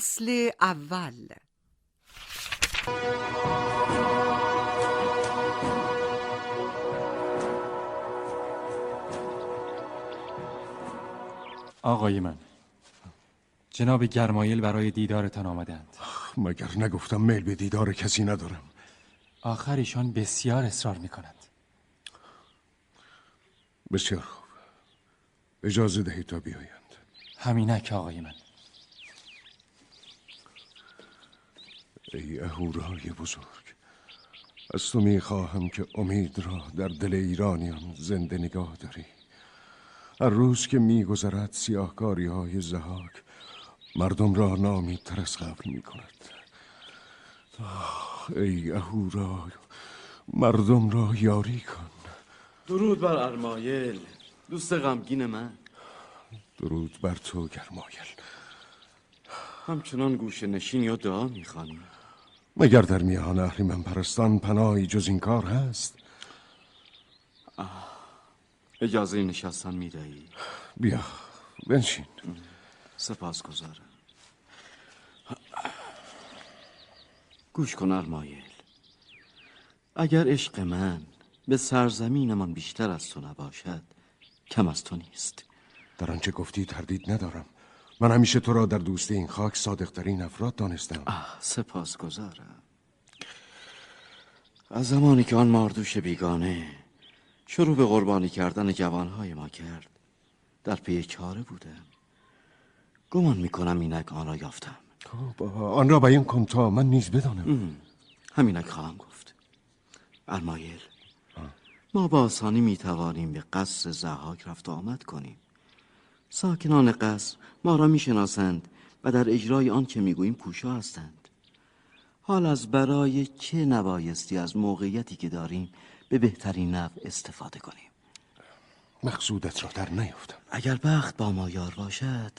فصل اول. آقای من جناب گرمایل برای دیدارتان آمدند. مگر نگفتم میل به دیدار کسی ندارم؟ آخر ایشان بسیار اصرار می کند بسیار خوب. اجازه دهید تا بیایند. همینک آقای من. ای اهورای بزرگ از تو می‌خواهم که امید را در دل ایرانیان زنده نگاه داری. هر روز که میگذرد سیاهکاری های زهاک مردم را نامیدتر از قبل می‌کند. ای اهورای مردم را یاری کن. درود بر ارمایل. دوست غمگین من. درود بر تو گرمایل. همچنان گوشه نشین یا دعا می‌خوانی؟ مگر در میان اهریمن پرستان پناهی جز این کار هست؟ اجازه نشستن می‌دهی؟ بیا بنشین. سپاس گذارم. گوش کن ارمایل اگر عشق من به سرزمینمان بیشتر از تو نباشد کم از تو نیست. در آنچه گفتی تردید ندارم. من همیشه تو را در دوستی این خاک صادقترین افراد دانستم. آه سپاس گذارم از زمانی که آن ماردوش بیگانه شروع به قربانی کردن جوانهای ما کرد در پی چاره بودم. گمان می‌کنم اینک آن را یافتم. خب، آن را بیان کن تا من نیز بدانم. همینک خواهم گفت. ارمایل ما با آسانی می توانیم به قصر زحاک رفت و آمد کنیم. ساکنان قصر ما را می شناسند و در اجرای آن که می گوییم کوشا هستند. حال از برای چه نبایستی از موقعیتی که داریم به بهترین نحو استفاده کنیم؟ مقصودت را در نیفتم اگر بخت با ما یار باشد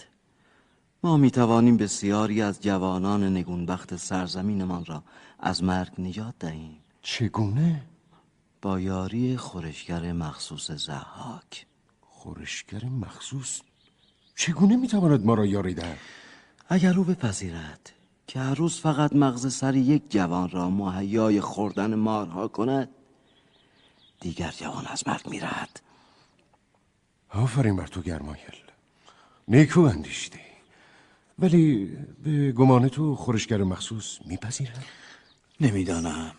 ما می توانیم بسیاری از جوانان نگونبخت سرزمینمان را از مرگ نجات دهیم. چگونه؟ با یاری خورشگر مخصوص زحاک. خورشگر مخصوص چگونه می‌تواند ما را یاری دهد؟ اگر او بپذیرد که هر روز فقط مغز سر یک جوان را مهیای خوردن مارها کند دیگر جوان از مرگ میرهد. آفرین بر تو گرمایل. نیکو اندیشیدی. ولی به گمان تو خورشگر مخصوص میپذیرد؟ نمی‌دانم.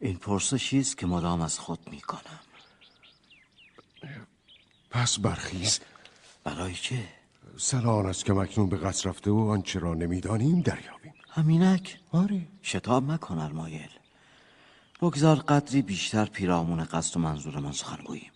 این پرسشی است که مدام از خود می‌کنم. پس برخیز. برای چه؟ سلام است که مکنون به قصر رفته و آنچه را نمی‌دانیم دریابیم. همینک؟ آره. شتاب مکن ارمایل بگذار قدری بیشتر پیرامون قصد و منظور من سخن گوییم.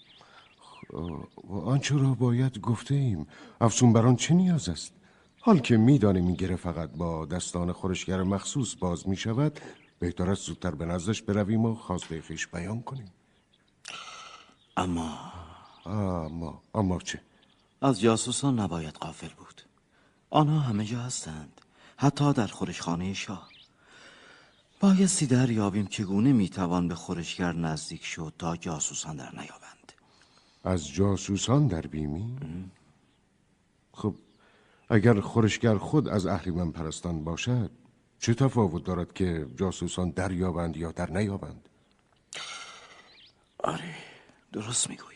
و آنچه را باید گفته ایم افسون بران چه نیاز است؟ حال که می‌دانیم این گره فقط با دستان خورشگر مخصوص باز می شود بهتر است زودتر به نزدش برویم و خواسته خیش بیان کنیم. اما اما اما چه؟ از جاسوسان نباید غافل بود. آنها همه جا هستند حتی در خورشخانه شاه. بایستی دریابیم چگونه می‌توان به خورشگر نزدیک شد تا جاسوسان در نیابند. از جاسوسان در بیمی؟ خب اگر خورشگر خود از اهریمن پرستان باشد چه تفاوت دارد که جاسوسان دریابند یا در نیابند؟ آره درست می‌گویی.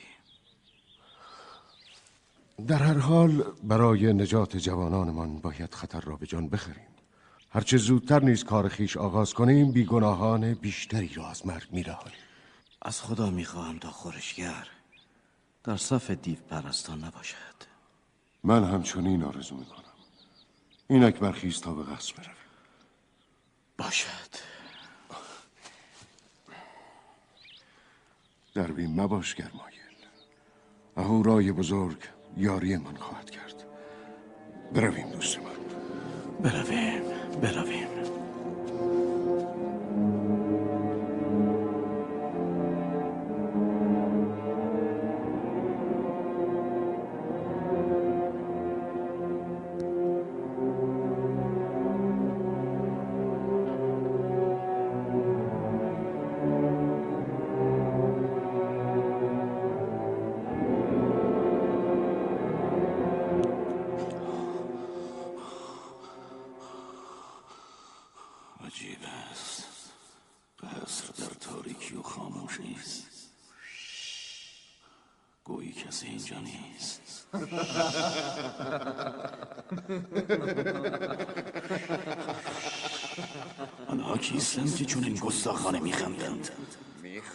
در هر حال برای نجات جوانانمان باید خطر را به جان بخریم. هرچه زودتر نیز کار خیش آغاز کنیم بیگناهان بیشتری را از مرگ میرهانیم. از خدا می‌خواهم تا خورشگر در صف دیو پرستان نباشد. من همچنین آرزو می‌کنم. اینک برخیز تا به قصر برویم. باشد. در بیم مباش گرمایل. اهورای بزرگ. یاری من خواهد کرد. برویم دوست من. برویم برویم.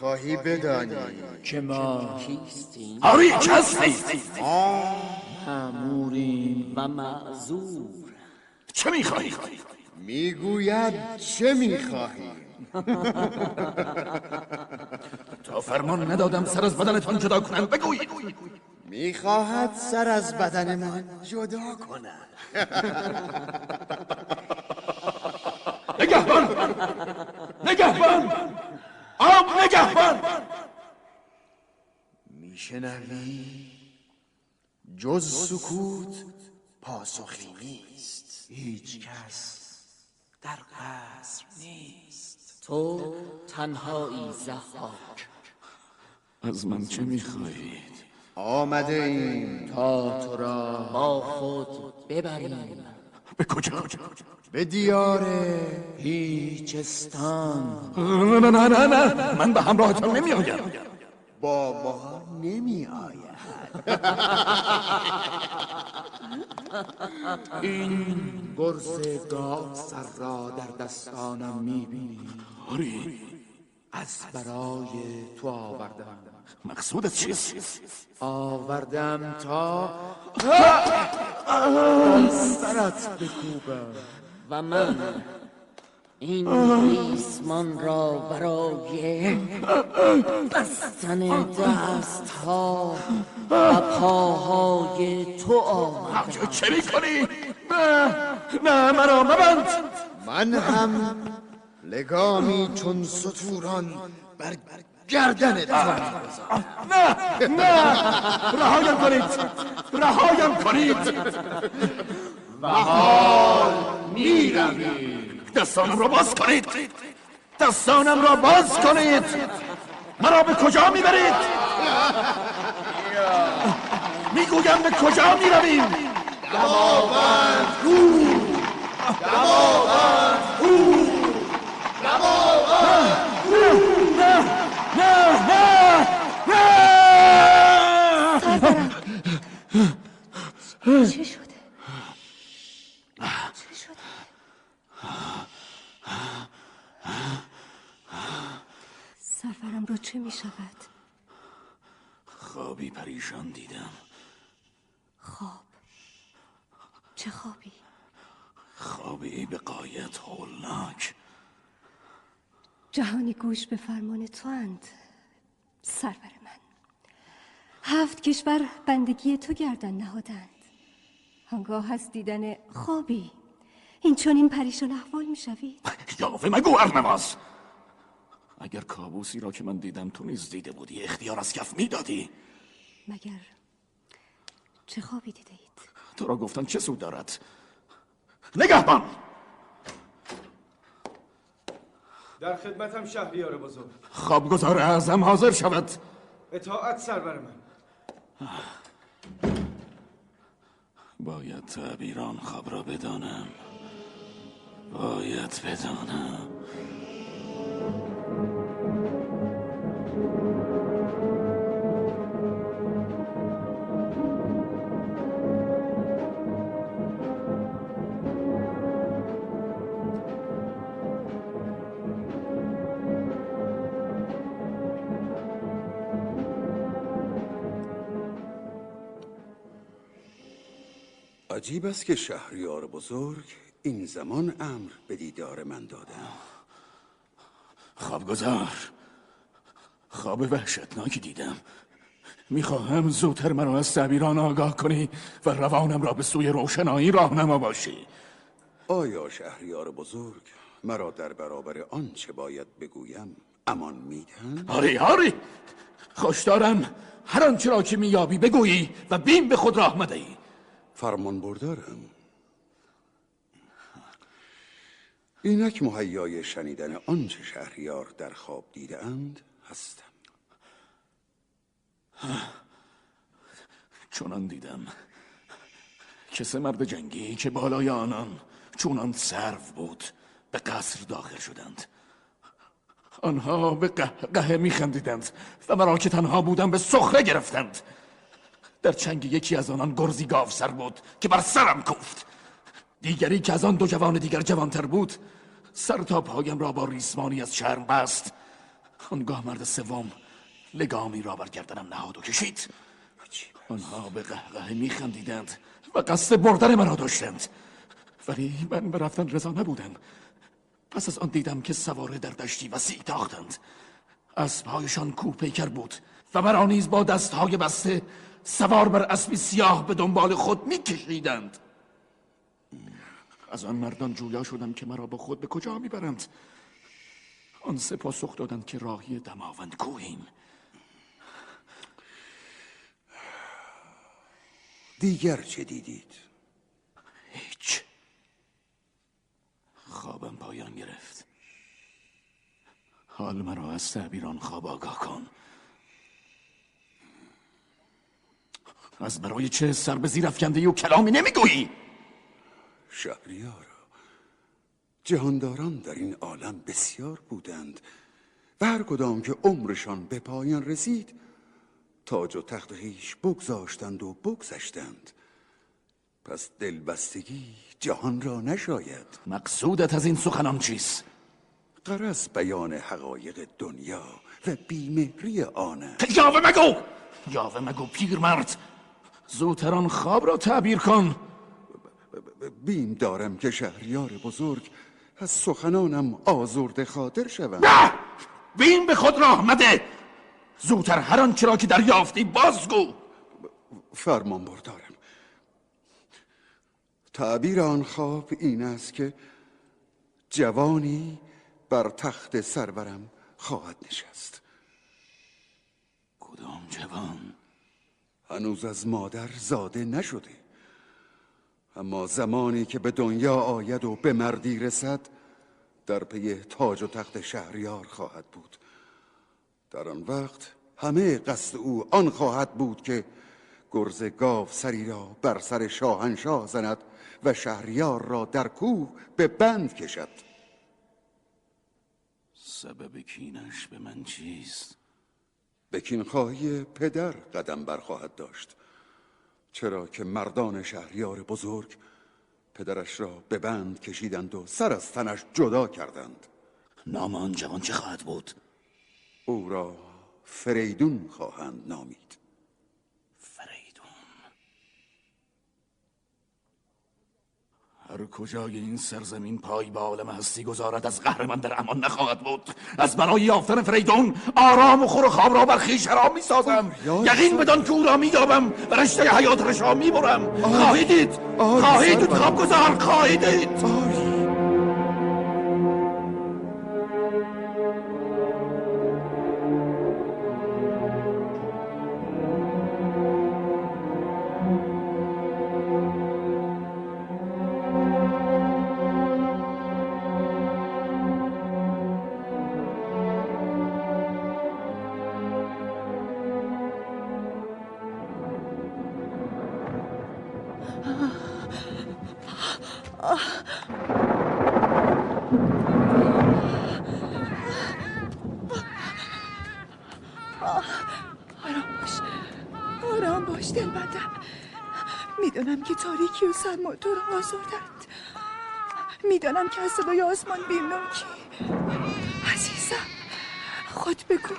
می‌خواهی بدانی که ما کیستیم. آری هستید مأموریم و معذور. چه می‌خواهی؟ می‌گوید چه می‌خواهی تا فرمان ندادم سر از بدنتان جدا کنم. بگویید می‌خواهد سر از بدن من جدا کند نگهبان! نگهبان! آب نگهبان میشنوی جز سکوت پاسخی نیست. هیچ کس در قصر نیست. تو تنهایی زحاک. از من چه می‌خواهید؟ آمده ایم. تا تو را با خود ببریم. به کجا؟ به دیار هیچستان نه نه نه نه. نه من به همراهتان نمیآیم. با ما نمی آید این گرز گاو سر را در دستانم می‌بینی. آری. از برای تو آوردم. مقصودت چیست؟ آوردم تا سرت بکوبم. و من این ریسمان را برای بستن دست ها و پاهای تو آمدم. چه می‌کنی؟ نه نه مرا مبند. من هم لگامی چون سطوران بر گردن تو. نه نه. رهایم کنید. رهایم کنید. و حال می‌روید. دستانم را باز کنید. دستانم را باز کنید. مرا به کجا می‌برید؟ می‌گویم به کجا می‌رویم؟ چی شده؟ چی شده؟ سرورم رو چه می شود؟ خوابی پریشان دیدم. خواب. چه خوابی؟ خوابی به قایت هولناک. جهانی گوش به فرمان تو اند سرور من. هفت کشور بندگی تو گردن نهادند. آنگاه از دیدن خوابی این چون این پریشان احوال می شوید؟ یاوه مگو ارنواز اگر کابوسی را که من دیدم تو نیز دیده بودی اختیار از کف می‌دادی. مگر چه خوابی دیده اید؟ تو را گفتن چه سود دارد؟ نگهبان! در خدمتم شهریار بزرگ. خوابگزار اعظم حاضر شود. اطاعت سرور من. باید تعبیران خواب را بدانم. باید بدانم. عجیب است که شهریار بزرگ این زمان امر به دیدار من داده. خوابگزار خواب وحشتناکی دیدم. می‌خواهم زودتر مرا از تعبیران آگاه کنی و روانم را به سوی روشنایی راهنما باشی. آیا شهریار بزرگ مرا در برابر آنچه باید بگویم امان میدن؟ آری آری خوش دارم هر آنچه را که میابی بگویی و بیم به خود راه مدهی فرمان بردارم. اینک مهیای شنیدن آنچه شهریار در خواب دیده اند هستم. چنان دیدم. که سه مرد جنگی که بالای آنان. چونان سرو بود به قصر داخل شدند. آنها به قهقه میخندیدند و مرا که تنها بودم به سخره گرفتند. در چنگ یکی از آنان گرزی گاو سر بود که بر سرم کوفت. دیگری که از آن دو جوان دیگر جوانتر بود سر تا پایم را با ریسمانی از شرم بست. آنگاه مرد سوم لگامی را بر گردنم نهاد و کشید. آنها به قهقه میخندیدند و قصد بردن مرا داشتند. ولی من به رفتن رضا نبودم. پس از آن دیدم که سواره در دشتی وسیع تاختند. اسبهایشان کوه پیکر بود و مرا نیز با دستهای بسته سوار بر اسبی سیاه به دنبال خود میکشیدند. از آن مردان جویا شدم که مرا با خود به کجا می‌برند؟ آن سه پاسخ دادند که راهی دماوند کوهیم. دیگر چه دیدید؟ هیچ. خوابم پایان گرفت. حال مرا از تعبیران خواب آگاه کن. از برای چه سر به زیر افکنده و کلامی نمی‌گویی؟ شهریار جهانداران در این عالم بسیار بودند و هر کدام که عمرشان به پایان رسید تاج و تخت خیش بگذاشتند و بگذشتند. پس دلبستگی جهان را نشاید. مقصودت از این سخنان چیست؟ قرص بیان حقایق دنیا و بیمهری آن است. یاوه مگو! یاوه مگو پیرمرد! زودتر آن خواب را تعبیر کن. بیم دارم که شهریار بزرگ از سخنانم آزرد خاطر شوند. نه! بین به خود راه مده! زودتر هر آنچه را که دریافتی بازگو! فرمان بردارم. تعبیر آن خواب این است که جوانی بر تخت سرورم خواهد نشست. کدام جوان؟ هنوز از مادر زاده نشده. اما زمانی که به دنیا آید و به مردی رسد در پی تاج و تخت شهریار خواهد بود. در آن وقت همه قصد او آن خواهد بود که گرز گاو سری را بر سر شاهنشاه زند و شهریار را در کوه به بند کشد. سبب کینش به من چیست؟ به کینخواهی پدر قدم برخواهد داشت. چرا که مردان شهریار بزرگ پدرش را به بند کشیدند و سر از تنش جدا کردند. نام آن جوان چه خواهد بود؟ او را فریدون خواهند نامید فریدون هر کجای این سرزمین پای به عالم هستی گذارد از قهر من در امان نخواهد بود. از برای یافتن فریدون آرام و خور و خواب را بر خویش حرام می سازم یقین بدان که او را می یابم و رشته حیاتش را می برم خواهی دید؟ خواهی دید خواب گذار خواهی دید؟ می‌دانم که از صدای آسمان بیمناکی عزیزم خود بگو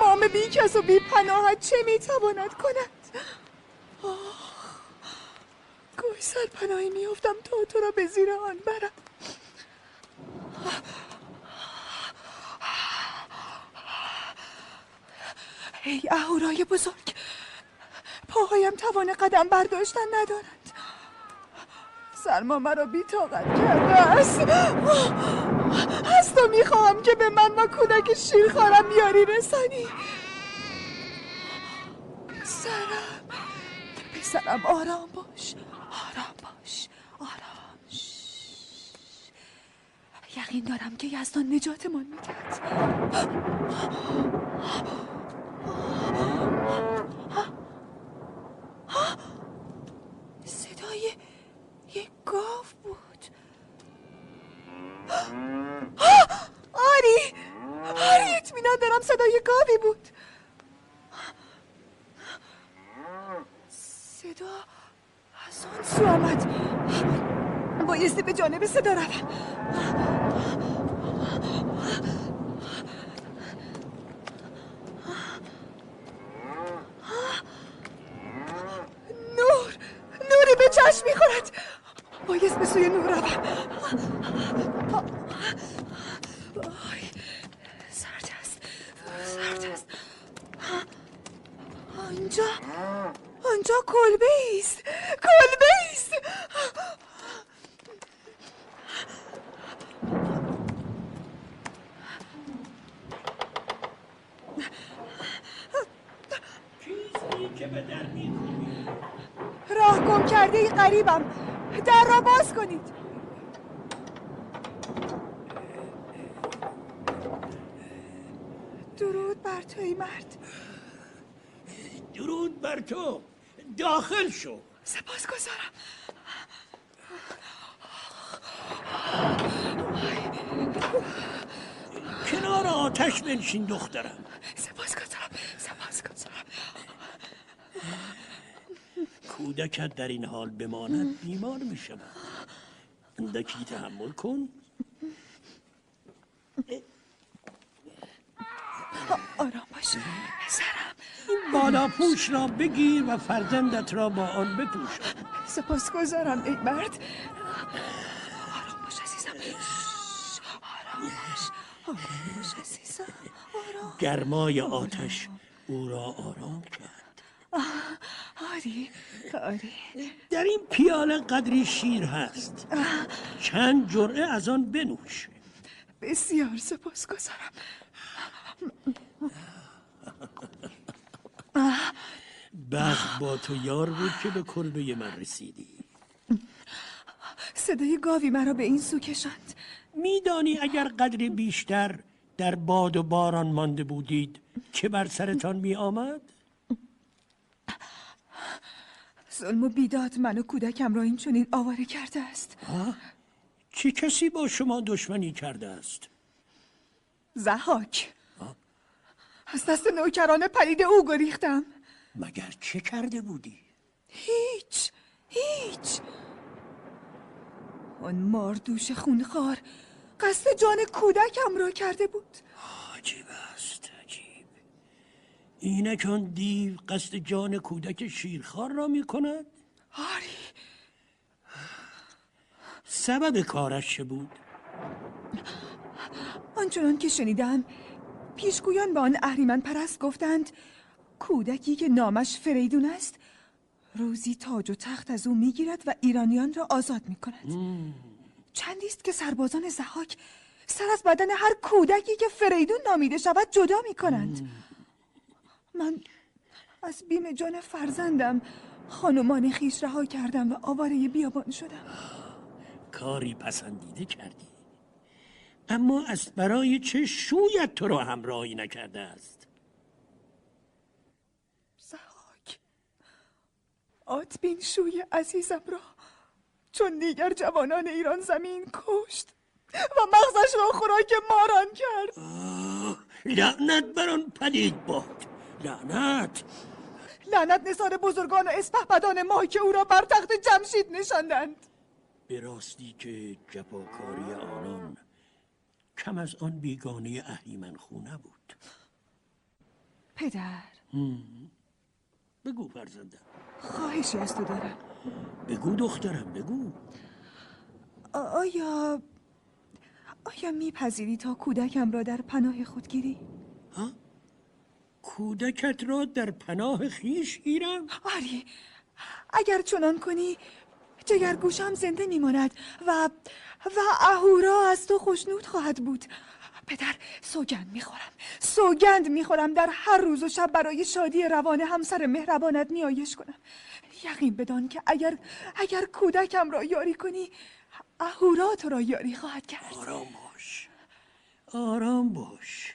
مام بی کس و بی پناهت چه می‌تواند کند؟ آه، گوی سرپناهی میافتم تا تو را به زیر آن برم. ای اهورای بزرگ پاهایم توان قدم برداشتن ندارند سرما مرا بیتاقت کرده است. از تو می‌خواهم که به من و کودک شیرخوارم یاری رسانی. پسرم پسرم آرام باش آرام باش آرام. یقین دارم که یزدان نجاتمان می‌دهد. گاو بود. آری. آری اطمینان دارم صدای گاوی بود. صدا از آن سو آمد. بایستی به جانب صدا روم. نور نوری به چشم می‌خورد. بایست به سوی نور روم آی، سرد است سرد است آنجا آنجا کلبه است کلبه است راه گم کرده ای قریبم در را باز کنید. درود بر توی مرد. درود بر تو. داخل شو. سپاس گذارم کنار آتش بنشین دخترم سپاس گذارم سپاس گذارم کودکت در این حال بماند بیمار می شود اندکی تحمل کن. آرام باش پسرم. این بالا پوش را بگیر و فرزندت را با آن بپوشان سپاس گذارم ای مرد. آرام باش عزیزم. آرام باش آرام باش عزیزم. آرام. گرمای آتش او را آرام کرد. آری آری. در این پیاله قدری شیر هست. چند جرعه از آن بنوش. بسیار سپاس گذارم بخت با تو یار بود که به کلبه من رسیدی. صدای گاوی مرا به این سو کشاند. میدانی اگر قدری بیشتر در باد و باران مانده بودید که بر سرتان می آمد؟ ظلم و بیداد من و کودکم را این چنین آواره کرده است. چه کسی با شما دشمنی کرده است؟ زحاک. از دست نوکران پلید او گریختم. مگر چه کرده بودی؟ هیچ هیچ. آن ماردوش خونخوار قصد جان کودکم را کرده بود. عجیب است عجیب اینک آن دیو قصد جان کودک شیرخوار را می کند؟ آری. سبب کارش چه بود؟ آنچنان که شنیدم پیشگویان به آن اهریمن پرست گفتند کودکی که نامش فریدون است روزی تاج و تخت از او می‌گیرد و ایرانیان را آزاد می کند چندی است که سربازان زحاک سر از بدن هر کودکی که فریدون نامیده شود جدا می کنند من از بیم جان فرزندم خانمان خیش رها کردم و آواره بیابان شدم. کاری پسندیده کردی. اما از برای چه شویت تو را همراهی نکرده است؟ زحاک آتبین شوی عزیزم را چون دیگر جوانان ایران زمین کشت و مغزش را خوراک ماران کرد. لعنت بر آن پدید باد. لعنت. لعنت نثار بزرگان و اسپهبدان ما که او را بر تخت جمشید نشاندند. به راستی که جفاکاری آنان کم از آن بیگانه اهریمن خونه بود. پدر. بگو فرزندم. خواهشی از تو دارم. بگو دخترم بگو. آیا آیا میپذیری تا کودکم را در پناه خود گیری؟ کودکت را در پناه خیش گیرم؟ آری اگر چنان کنی جگرگوشم زنده میماند و و اهورا از تو خوشنود خواهد بود. پدر سوگند می‌خورم. سوگند می‌خورم در هر روز و شب برای شادی روان همسر مهربانت نیایش کنم. یقین بدان که اگر اگر کودکم را یاری کنی اهورا تو را یاری خواهد کرد. آرام باش. آرام باش.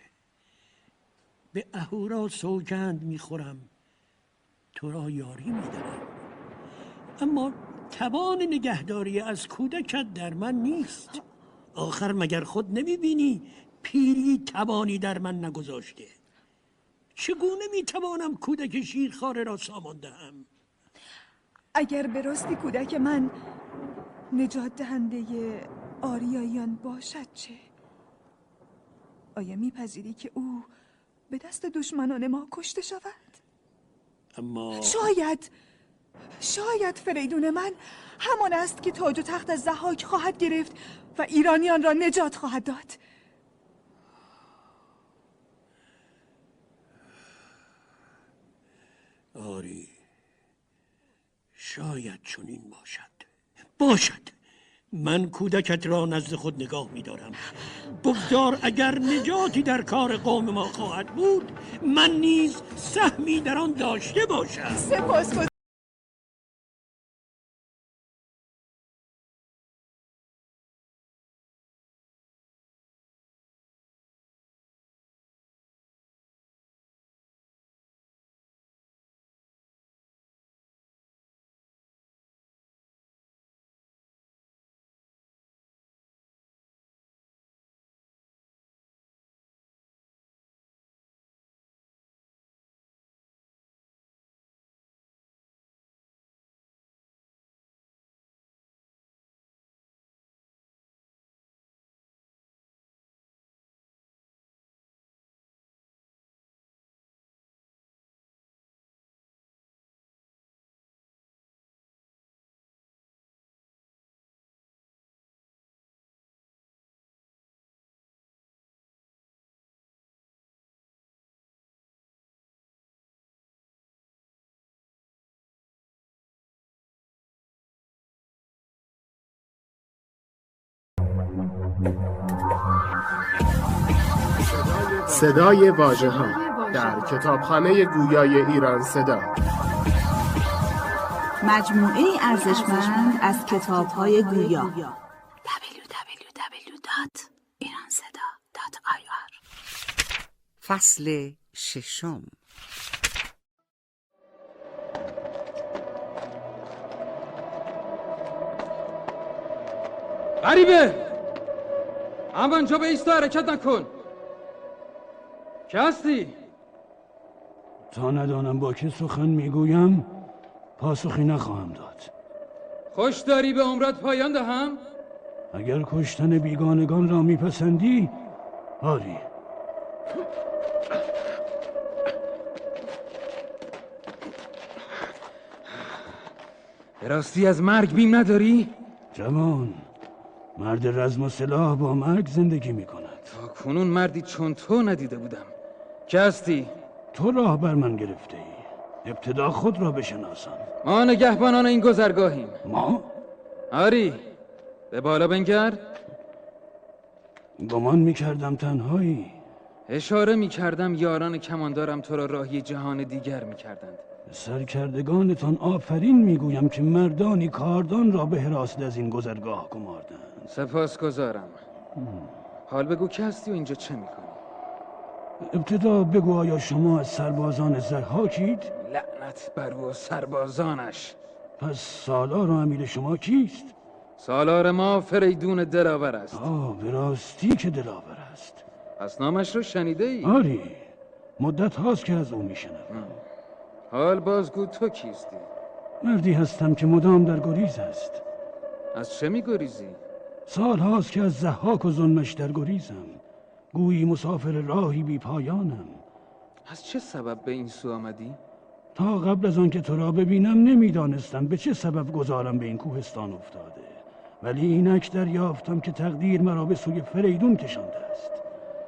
به اهورا سوگند می‌خورم. تو را یاری می‌دهم. اما توان نگهداری از کودکت در من نیست. آخر مگر خود نمی‌بینی پیری توانی در من نگذاشته؟ چگونه می‌توانم کودک شیرخواره را سامان دهم؟ اگر به راستی کودک من نجات دهنده آریاییان باشد چه؟ آیا میپذیری که او به دست دشمنان ما کشته شود؟ اما شاید شاید فریدون من همان است که تاج و تخت از زحاک خواهد گرفت و ایرانیان را نجات خواهد داد. آری شاید چنین باشد. باشد. من کودکت را نزد خود نگاه می دارم بگذار اگر نجاتی در کار قوم ما خواهد بود من نیز سهمی در آن داشته باشم. سپاس صدای واژه ها در کتابخانه گویای ایران صدا. مجموعه ارزشمند از کتاب های گویا www.iranseda.ir فصل ششم. غریبه! اما اینجا به ایستا حرکت نکن! که هستی؟ تا ندانم با که سخن می‌گویم پاسخی نخواهم داد خوش داری به عمرت پایان دهم؟ اگر کشتن بیگانگان را میپسندی آری به راستی از مرگ بیم نداری؟ جوان مرد رزم و سلاح با مرگ زندگی می‌کند تا کنون مردی چون تو ندیده بودم که هستی؟ تو راه بر من گرفته ای. ابتدا خود را بشناسم. ما نگهبانان این گذرگاهیم. ما؟ آری. به بالا بنگر. گمان می‌کردم تنهایی. اشاره می‌کردم یاران کماندارم تو را راهی جهان دیگر می‌کردند. سرکردگانتان آفرین می‌گویم که مردانی کاردان را به حراست از این گذرگاه گماردند. سپاس گذارم حال بگو که هستی و اینجا چه می‌کنی؟ ابتدا بگو آیا شما از سربازان زحاکید؟ لعنت بر او و سربازانش پس سالار و امیر شما کیست؟ سالار ما فریدون دلاور است آه به راستی که دلاور است پس نامش رو شنیده ای؟ آری مدت هاست که از او میشنم حال بازگو تو کیستی؟ مردی هستم که مدام در گریز است از چه میگریزی؟ سال هاست که از زحاک و ظلمش در گریزم گویی مسافر راهی بی پایانم از چه سبب به این سو آمدی؟ تا قبل از آنکه تو را ببینم نمی‌دانستم به چه سبب گذارم به این کوهستان افتاده ولی اینک دریافتم که تقدیر مرا به سوی فریدون کشانده است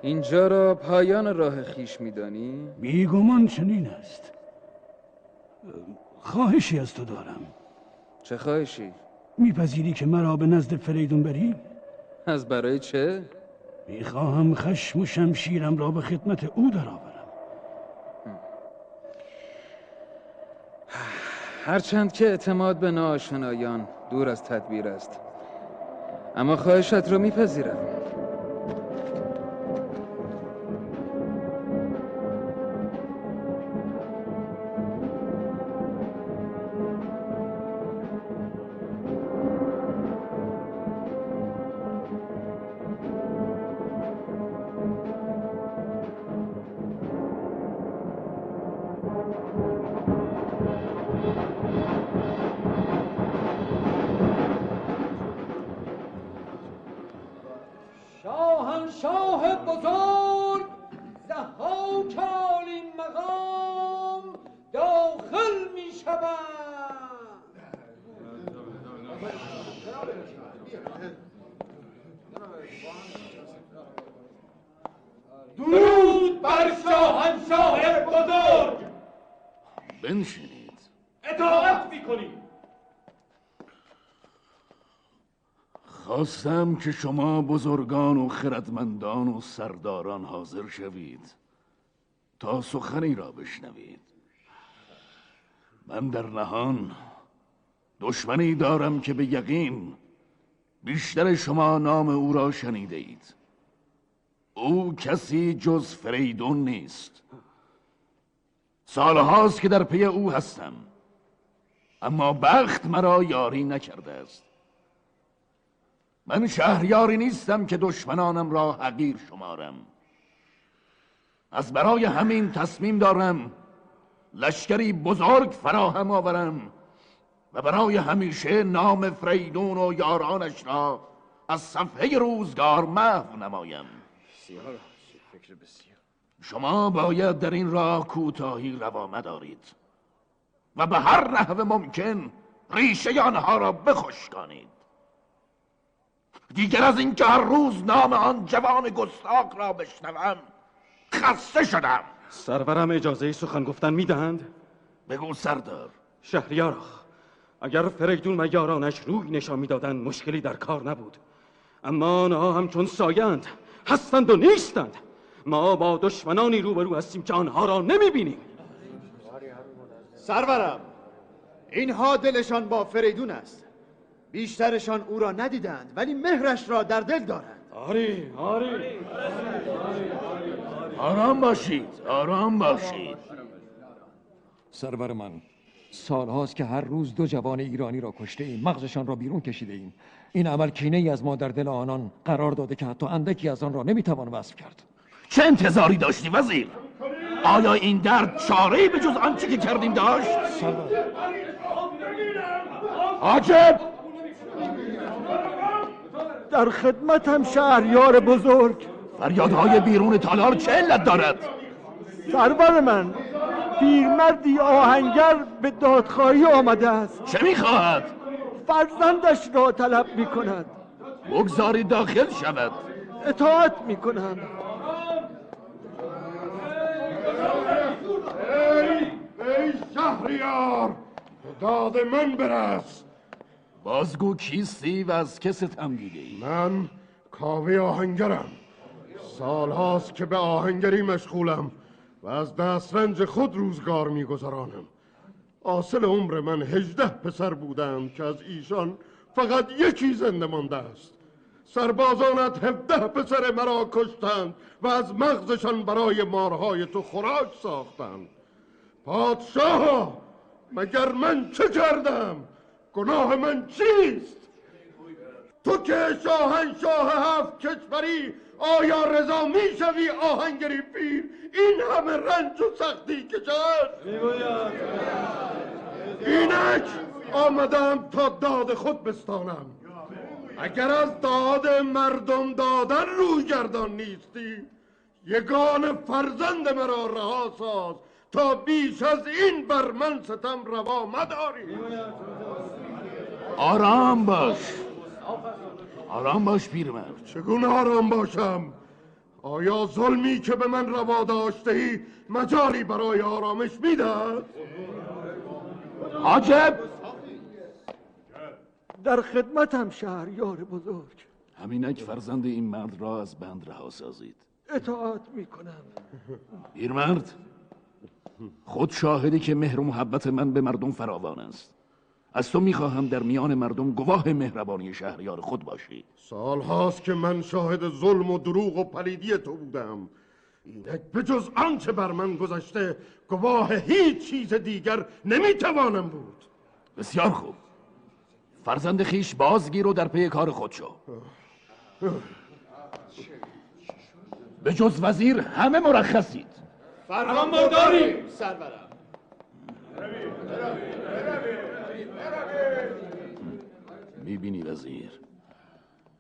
اینجا را پایان راه خیش میدانی؟ بیگمان چنین است خواهشی از تو دارم چه خواهشی؟ میپذیری که مرا به نزد فریدون بری؟ از برای چه؟ می‌خواهم خشم و شمشیرم را به خدمت او درآورم. هرچند که اعتماد به ناآشنایان دور از تدبیر است اما خواهشت را میپذیرم. خواستم که شما بزرگان و خردمندان و سرداران حاضر شوید تا سخنی را بشنوید. من در نهان دشمنی دارم که به یقین بیشتر شما نام او را شنیده اید او کسی جز فریدون نیست. سالهاست که در پی او هستم. اما بخت مرا یاری نکرده است. من شهریاری نیستم که دشمنانم را حقیر شمارم. از برای همین تصمیم دارم لشکری بزرگ فراهم آورم و برای همیشه نام فریدون و یارانش را از صفحه روزگار محو نمایم. شما باید در این راه کوتاهی روا مدارید و به هر نحو ممکن ریشه آنها را بخشکانید. دیگر از اینکه هر روز نام آن جوان گستاق را بشنوم. خسته شدم. سرورم اجازه سخن گفتن می‌دهند؟ بگو سردار. شهریار اگر فریدون و یارانش روی نشان می‌دادند مشکلی در کار نبود. اما آنها همچون سایند هستند و نیستند. ما با دشمنانی روبرو هستیم که آنها را نمی‌بینیم. سرورم اینها دلشان با فریدون است. بیشترشان او را ندیدند ولی مهرش را در دل دارند. آری آری. آرام باشید آرام باشید. سرور من سالهاست که هر روز دو جوان ایرانی را کشته ایم مغزشان را بیرون کشیده ایم. این عمل کینه ای از ما در دل آنان قرار داده که حتی اندکی از آن را نمی‌توان وصف کرد. چه انتظاری داشتی وزیر؟ آیا این درد چاره به جز آنچه که کردیم داشت؟ حاجب در خدمتم شهریار بزرگ. فریادهای بیرون تالار چه علت دارد؟ سرور من پیرمردی آهنگر به دادخواهی آمده است. چه می‌خواهد؟ فرزندش را طلب می‌کند. بگذاری داخل شود. اطاعت می‌کنم. ای شهریار داد من برس. بازگو کیستی و از که ستم دیده ای؟ من کاوه آهنگرم. سالهاست که به آهنگری مشغولم و از دسترنج خود روزگار میگذرانم. حاصل عمر من هجده پسر بودند که از ایشان فقط یکی زنده مانده است. سربازانت هفده پسر مرا کشتند و از مغزشان برای مارهای تو خوراک ساختند. پادشاه مگر من چه کردم؟ گناه من چیست؟ تو که شاهنشاه هفت کشوری آیا رضا می‌شوی آهنگری پیر؟ این همه رنج و سختی کشد اینک آمدم تا داد خود بستانم. اگر از داد مردم دادن روی گردان نیستی یگان فرزند مرا رها ساز تا بیش از این بر من ستم روا مداری. آرام باش. آرام باش پیرمرد. چگونه آرام باشم؟ آیا ظلمی که به من روا داشته ای مجالی برای آرامش می‌دهد؟ حاجب در خدمتم شهریار بزرگ. همینک فرزند این مرد را از بند رها سازید. اطاعت می‌کنم. پیرمرد خود شاهدی که مهر و محبت من به مردم فراوان است. از تو می‌خواهم در میان مردم گواه مهربانی شهریار خود باشی. سال هاست که من شاهد ظلم و دروغ و پلیدی تو بودم. اینک به جز آنچه بر من گذشته گواه هیچ چیز دیگر نمی‌توانم بود. بسیار خوب. فرزند خیش بازگیر و در پی کار خود شو. به جز وزیر همه مرخصید. فرمان برداریم سرورم. می‌بینی وزیر؟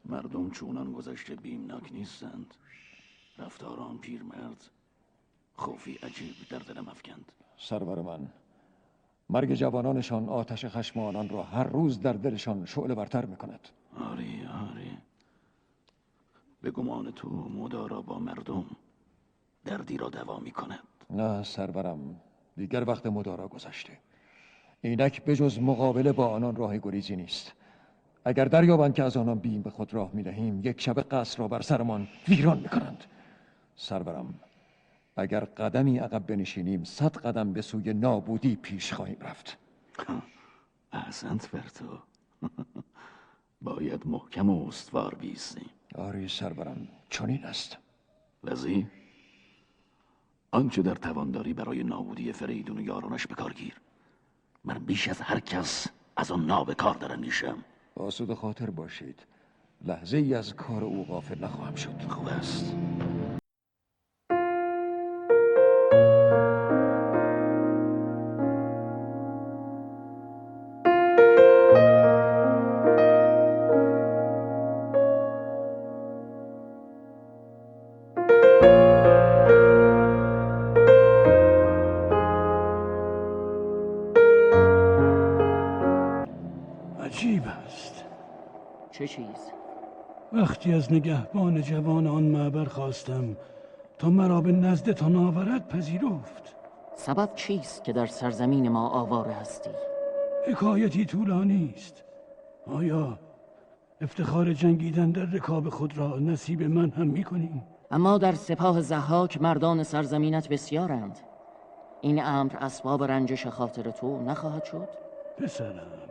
مردم چونان گذشته بیمناک نیستند. رفتار آن پیرمرد خوفی عجیب در دلم افکند. سرور من مرگ جوانانشان آتش خشم آنان را هر روز در دلشان شعله برتر می‌کند. آری آری. به گمان تو مدارا با مردم دردی را دوا می کند نه سرورم دیگر وقت مدارا گذشته. اینک بجز مقابله با آنان راه گریزی نیست. اگر دریابند که از آنان بیم به خود راه می دهیم یک شب قصر را بر سرمان ویران می کنند سرورم اگر قدمی عقب بنشینیم صد قدم به سوی نابودی پیش خواهیم رفت. احسنت بر تو باید محکم و استوار بیستیم. آری سرورم چنین است. وزیر آنچه در توانداری برای نابودی فریدون و یارانش بکارگیر من بیش از هر کس از آن نابکار در اندیشم آسود خاطر باشید. لحظه ای از کار او غافل نخواهم شد. خوب است. از نگهبان جوان آن معبر خواستم. تا مرا به نزدتان آورد پذیرفت. سبب چیست که در سرزمین ما آواره هستی؟ حکایتی طولانی است. آیا افتخار جنگیدن در رکاب خود را نصیب من هم می‌کنیم؟ اما در سپاه زحاک مردان سرزمینت بسیارند. این امر اسباب رنجش خاطر تو نخواهد شد؟ پسرم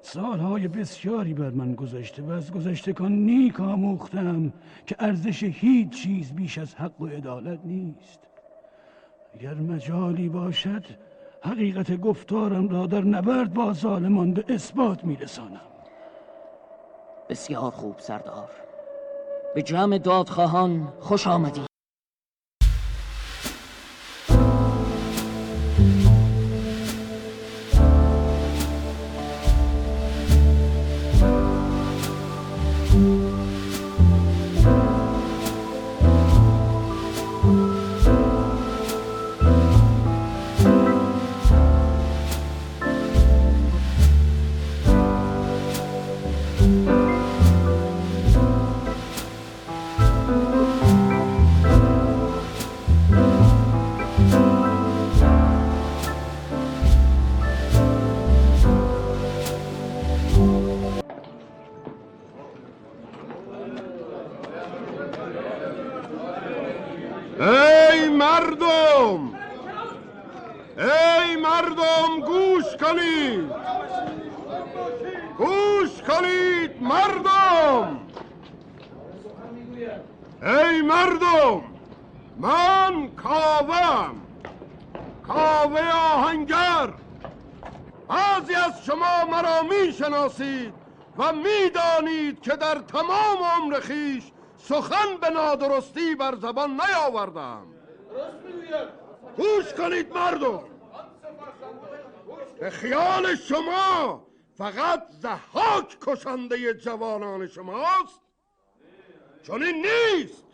سالهای بسیاری بر من گذشته و از گذشتگان نیک آموختم که ارزش هیچ چیز بیش از حق و عدالت نیست. اگر مجالی باشد حقیقت گفتارم را در نبرد با ظالمان به اثبات میرسانم. بسیار خوب سردار. به جمع دادخواهان خوش آمدی بعضی از شما مرا می‌شناسید و می‌دانید که در تمام عمر خیش سخن به نادرستی بر زبان نیاوردم. گوش کنید مردم. به خیال شما فقط زحاک کشنده جوانان شماست. چون این نیست.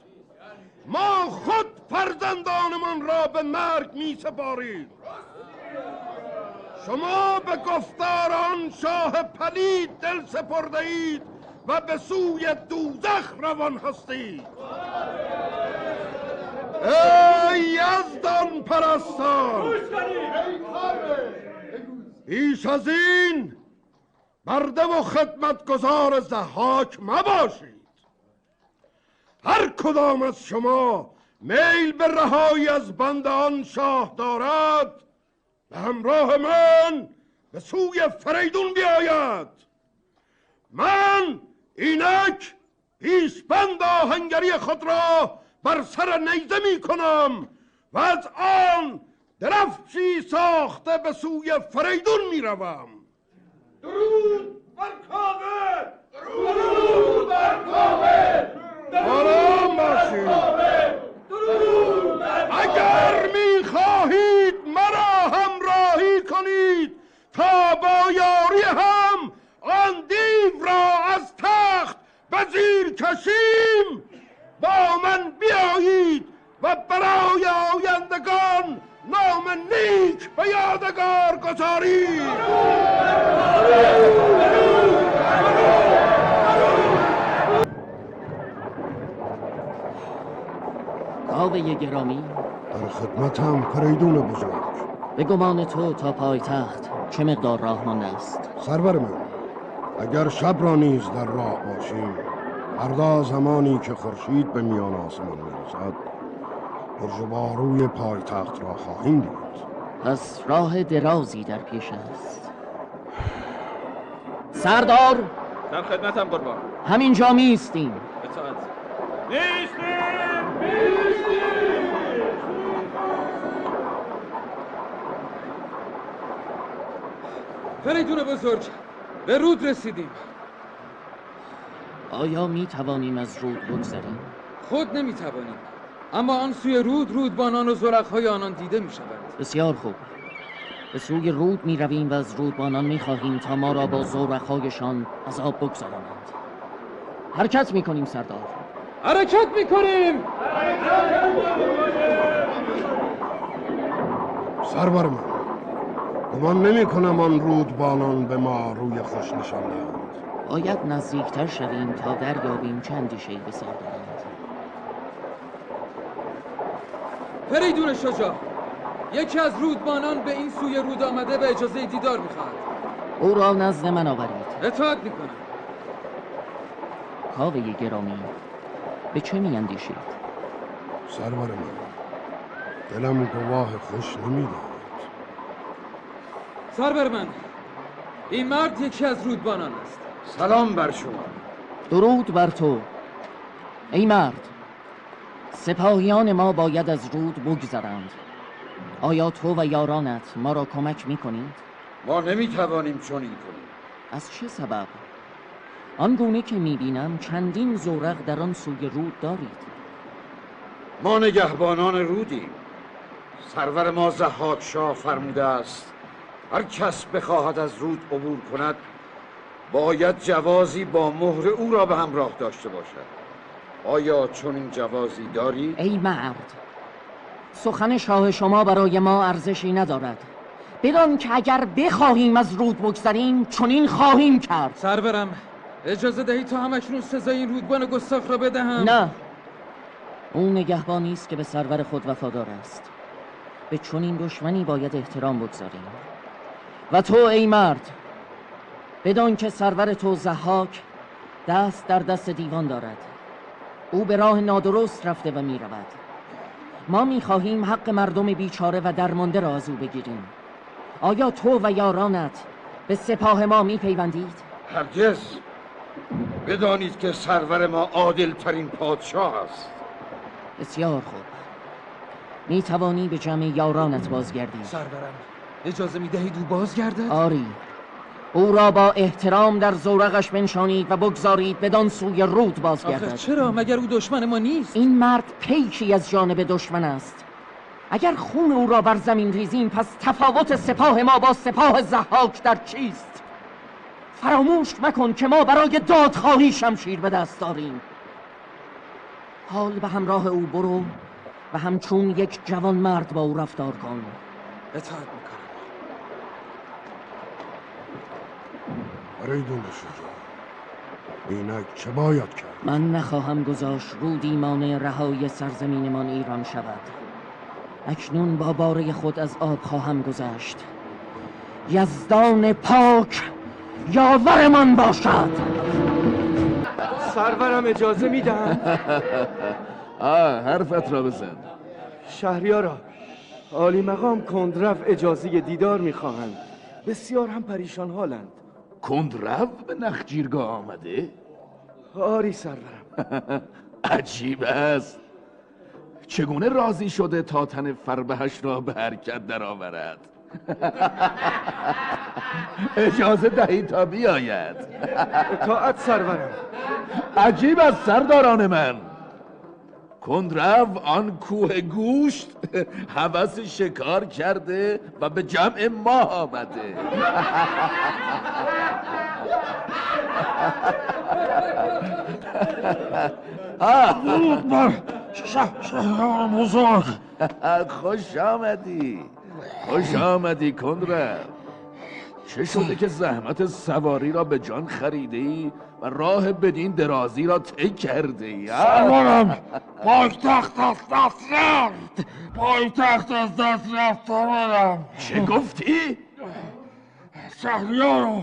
ما خود فرزندانمان را به مرگ می سپاریم شما به گفتاران شاه پلید دل سپرده اید و به سوی دوزخ روان هستید. ای یزدان پرستان! بیش از این برده و خدمتگزار زحاک مباشید. هر کدام از شما میل به رهایی از بند آن شاه دارد به همراه من به سوی فریدون بیاید. من اینک پیشبند آهنگری خود را بر سر نیزه می کنم و از آن درفشی ساخته به سوی فریدون می روم. درود بر کاوه! درود بر کاوه! آرام باشید اگر می خواهید مرا گذاری کاوه گرامی. در خدمتم فریدون بزرگ. به گمان تو تا پایتخت چه مقدار راه مانده است؟ سرور من اگر شب را نیز در راه باشیم فردا زمانی که خورشید به میان آسمان می‌رسد برج باروی پایتخت را خواهیم دید. پس راه درازی در پیش است. سردار! در خدمتم قربان. همینجا میستیم اطاعت فریدون بزرگ به رود رسیدیم. آیا می توانیم از رود بگذریم؟ خود نمی توانیم اما آن سوی رود رودبانان و زرقهای آنان دیده می شود بسیار خوب. به سوی رود می رویم و از رودبانان می خواهیم تا ما را با زورخهایشان از آب بگذرانند. حرکت می کنیم سردار. حرکت می کنیم سرور من گمان نمی کنم آن رودبانان به ما روی خوش نشان دهند باید نزدیکتر شویم تا دریابیم چه اندیشهای به سر دارند فریدون شجاع. یکی از رودبانان به این سوی رود آمده و اجازه دیدار می‌خواهد. او را نزد من آورید. اطاعت می‌کنم. کاوه گرامی به چه می اندیشید؟ سرور من دلم گواه خوش نمی‌داد سربر من این مرد یکی از رودبانان است. سلام بر شما. درود بر تو. ای مرد سپاهیان ما باید از رود بگذرند. آیا تو و یارانت ما را کمک می کنید؟ ما نمی‌توانیم چنین کنیم. از چه سبب؟ آنگونه که می بینم چندین زورق در آن سوی رود دارید. ما نگهبانان رودیم. سرور ما زحاک شاه فرموده است. هر کس بخواهد از رود عبور کند باید جوازی با مهر او را به همراه داشته باشد. آیا چون این جوازی داری؟ ای مرد سخن شاه شما برای ما ارزشی ندارد. بدان که اگر بخواهیم از رود بگذریم چنین خواهیم کرد. سرورم اجازه دهید تا همکنون سزای این رودبان گستاخ را بدهم؟ نه. او نگهبانی است که به سرور خود وفادار است. به چنین دشمنی باید احترام بگذاریم. و تو ای مرد بدان که سرور تو زحاک دست در دست دیوان دارد. او به راه نادرست رفته و می رود ما می خواهیم حق مردم بیچاره و درمانده را از او بگیریم. آیا تو و یارانت به سپاه ما می پیوندید؟ هرگز. بدانید که سرور ما عادل ترین پادشاه است. بسیار خوب. می توانی به جمع یارانت بازگردی. سرورم اجازه می دهید او بازگردد؟ آری. او را با احترام در زورقش بنشانید و بگذارید بدان سوی رود بازگردد. آخه چرا؟ مگر او دشمن ما نیست؟ این مرد پیکی از جانب دشمن است. اگر خون او را بر زمین ریزیم پس تفاوت سپاه ما با سپاه زحاک در چیست؟ فراموش مکن که ما برای دادخواهی شمشیر به دست داریم. حال به همراه او برو و همچون یک جوان مرد با او رفتار کن. اطاعت فریدون شجاع. اینک چه باید کرد؟ من نخواهم گذاشت رودی مانع رهایی سرزمینمان ایران شود. اکنون با باره خود از آب خواهم گذشت. یزدان پاک یاورمان باشد. سرورم اجازه میدم آه حرفت را بزن. شهریارا عالی مقام کندرف اجازه دیدار می‌خواهند. بسیار هم پریشان حالند. کندرو به نخجیرگاه آمده؟ آری سرورم عجیب است. چگونه راضی شده تا تن فربهش را به حرکت درآورد؟ اجازه دهید تا بیاید. اطاعت سرورم عجیب از سرداران من. کندرو آن کوه گوشت هوس شکار کرده و به جمع ما آمده. درود بر شهریار بزرگ خوش آمدی. خوش آمدی کندرد چه شده که زحمت سواری را به جان خریده ای و راه بدین درازی را طی کرده ای سرورم پایتخت از دست رفت. پایتخت از دست رفت سرورم چه گفتی؟ شهریار و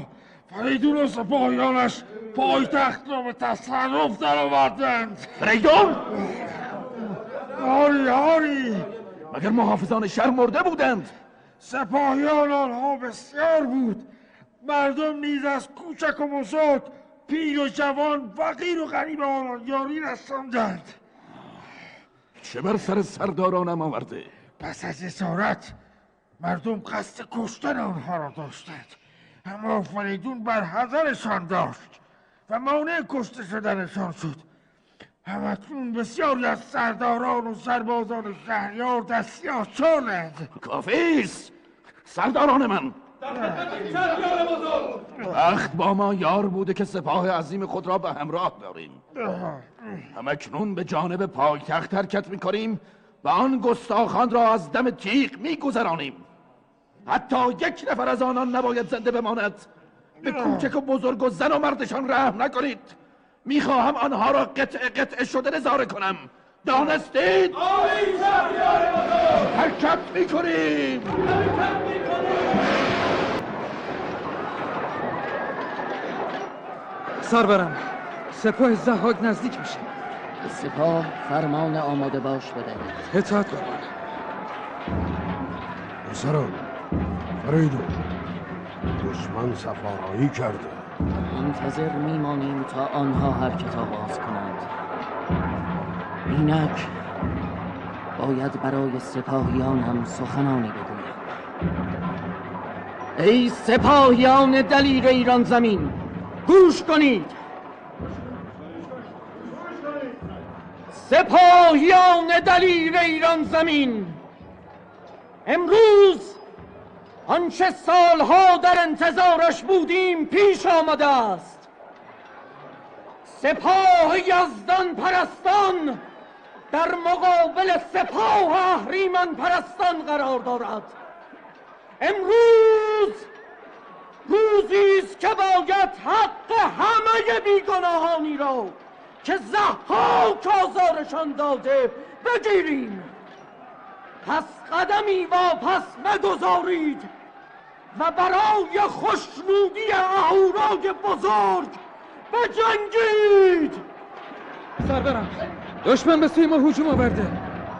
فریدون و سپاهیانش پایتخت را به تصرف در آوردند فریدون؟ هاری هاری مگر محافظان شهر مرده بودند سپاهیان آنها بسیار بود مردم نیز از کوچک و بزرگ پیر و جوان فقیر و غریب آنان یاری رساندند چه بر سر سردارانم آورده پس از اسارت مردم قصد کشتن آنها را داشتند اما فریدون بر حضرشان داشت و مانع کشته شدنشان شد. همکنون بسیاری از سرداران و سربازان شهریار در سیاهچالند کافیست سرداران من! وقت با ما یار بوده که سپاه عظیم خود را به همراه داریم. همکنون به جانب پایتخت حرکت می‌کنیم و آن گستاخان را از دم تیغ میگذرانیم. حتی یک نفر از آنان نباید زنده بماند. به کوچک و بزرگ و زن و مردشان رحم نکنید. می‌خواهم آنها را قطع قطع شده نظاره کنم. دانستید؟ حرکت می‌کنیم. سرورم سپاه زهاک نزدیک میشه. سپاه فرمان آماده باش بده اطاعت قربان پسران فریدون دشمن سفارایی کرده. منتظر میمانیم تا آنها حرکت آغاز کنند. اینک باید برای سپاهیانم سخنانی بگویم. ای سپاهیان دلیر ایران زمین گوش کنید. سپاهیان دلیر ایران زمین امروز آنچه سالها در انتظارش بودیم پیش آمده است. سپاه یزدان پرستان در مقابل سپاه اهریمن پرستان قرار دارد. امروز روزی است که باید حق همه بیگناهانی را که زحاک آزارشان داده بگیریم. پس قدمی واپس مگذارید و برای خوشنودی اهورای بزرگ بجنگید. سرورم دشمن به سوی ما هجوم آورده.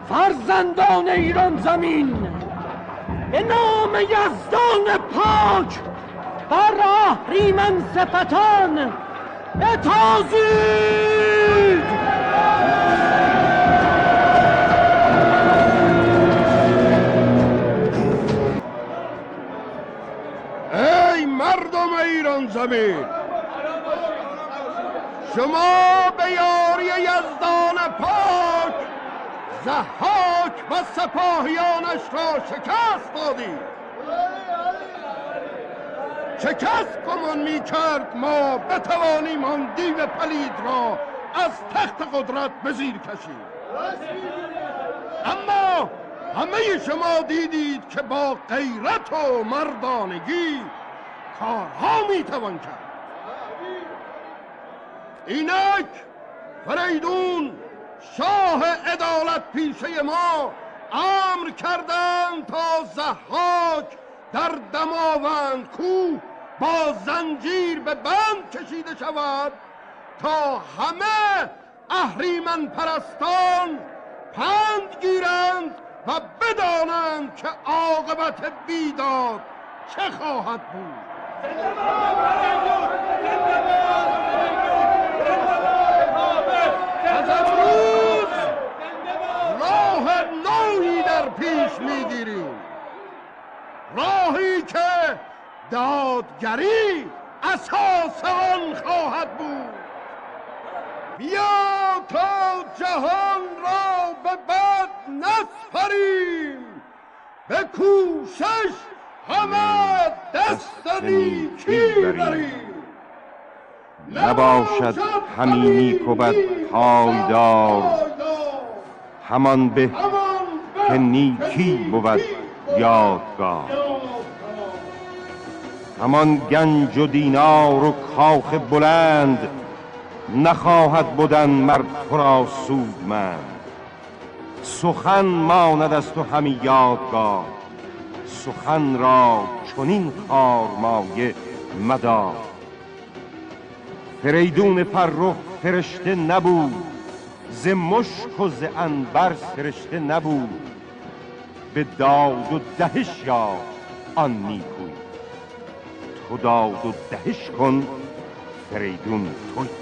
فرزندان ایران زمین به نام یزدان پاک بر اهریمن سپتان بتازید. مردم ایران زمین. شما به یاری یزدان پاک زحاک و سپاهیانش را شکست دادید کس گمان می کرد ما بتوانیم آن دیو پلید را از تخت قدرت به زیر کشیم. اما همه شما دیدید که با غیرت و مردانگی کارها می توان کرد. اینک فریدون شاه عدالت پیشه ما امر کردند تا زحاک در دماوند کوه با زنجیر به بند کشیده شود تا همه اهریمن پرستان پند گیرند و بدانند که عاقبت بیداد چه خواهد بود. راه نوعی در پیش می‌گیریم. راهی که دادگری اساس آن خواهد بود. بیا تا جهان را به بد نسپریم به کوشش همه دست نیکی بریم نباشد همین نیک و بد پایدار. همان به که نیکی بود یادگار. همان گنج و دینار و کاخ بلند نخواهد بودن مرد را سودمند. سخن ماند از تو همی یادگار. سخن را چنین خارمایه مدار. فریدون فرخ فرشته نبود ز مشک و ز انبر سرشته نبود. به داد و دهش یا آن نیکوی تو داد و دهش کن فریدون توی.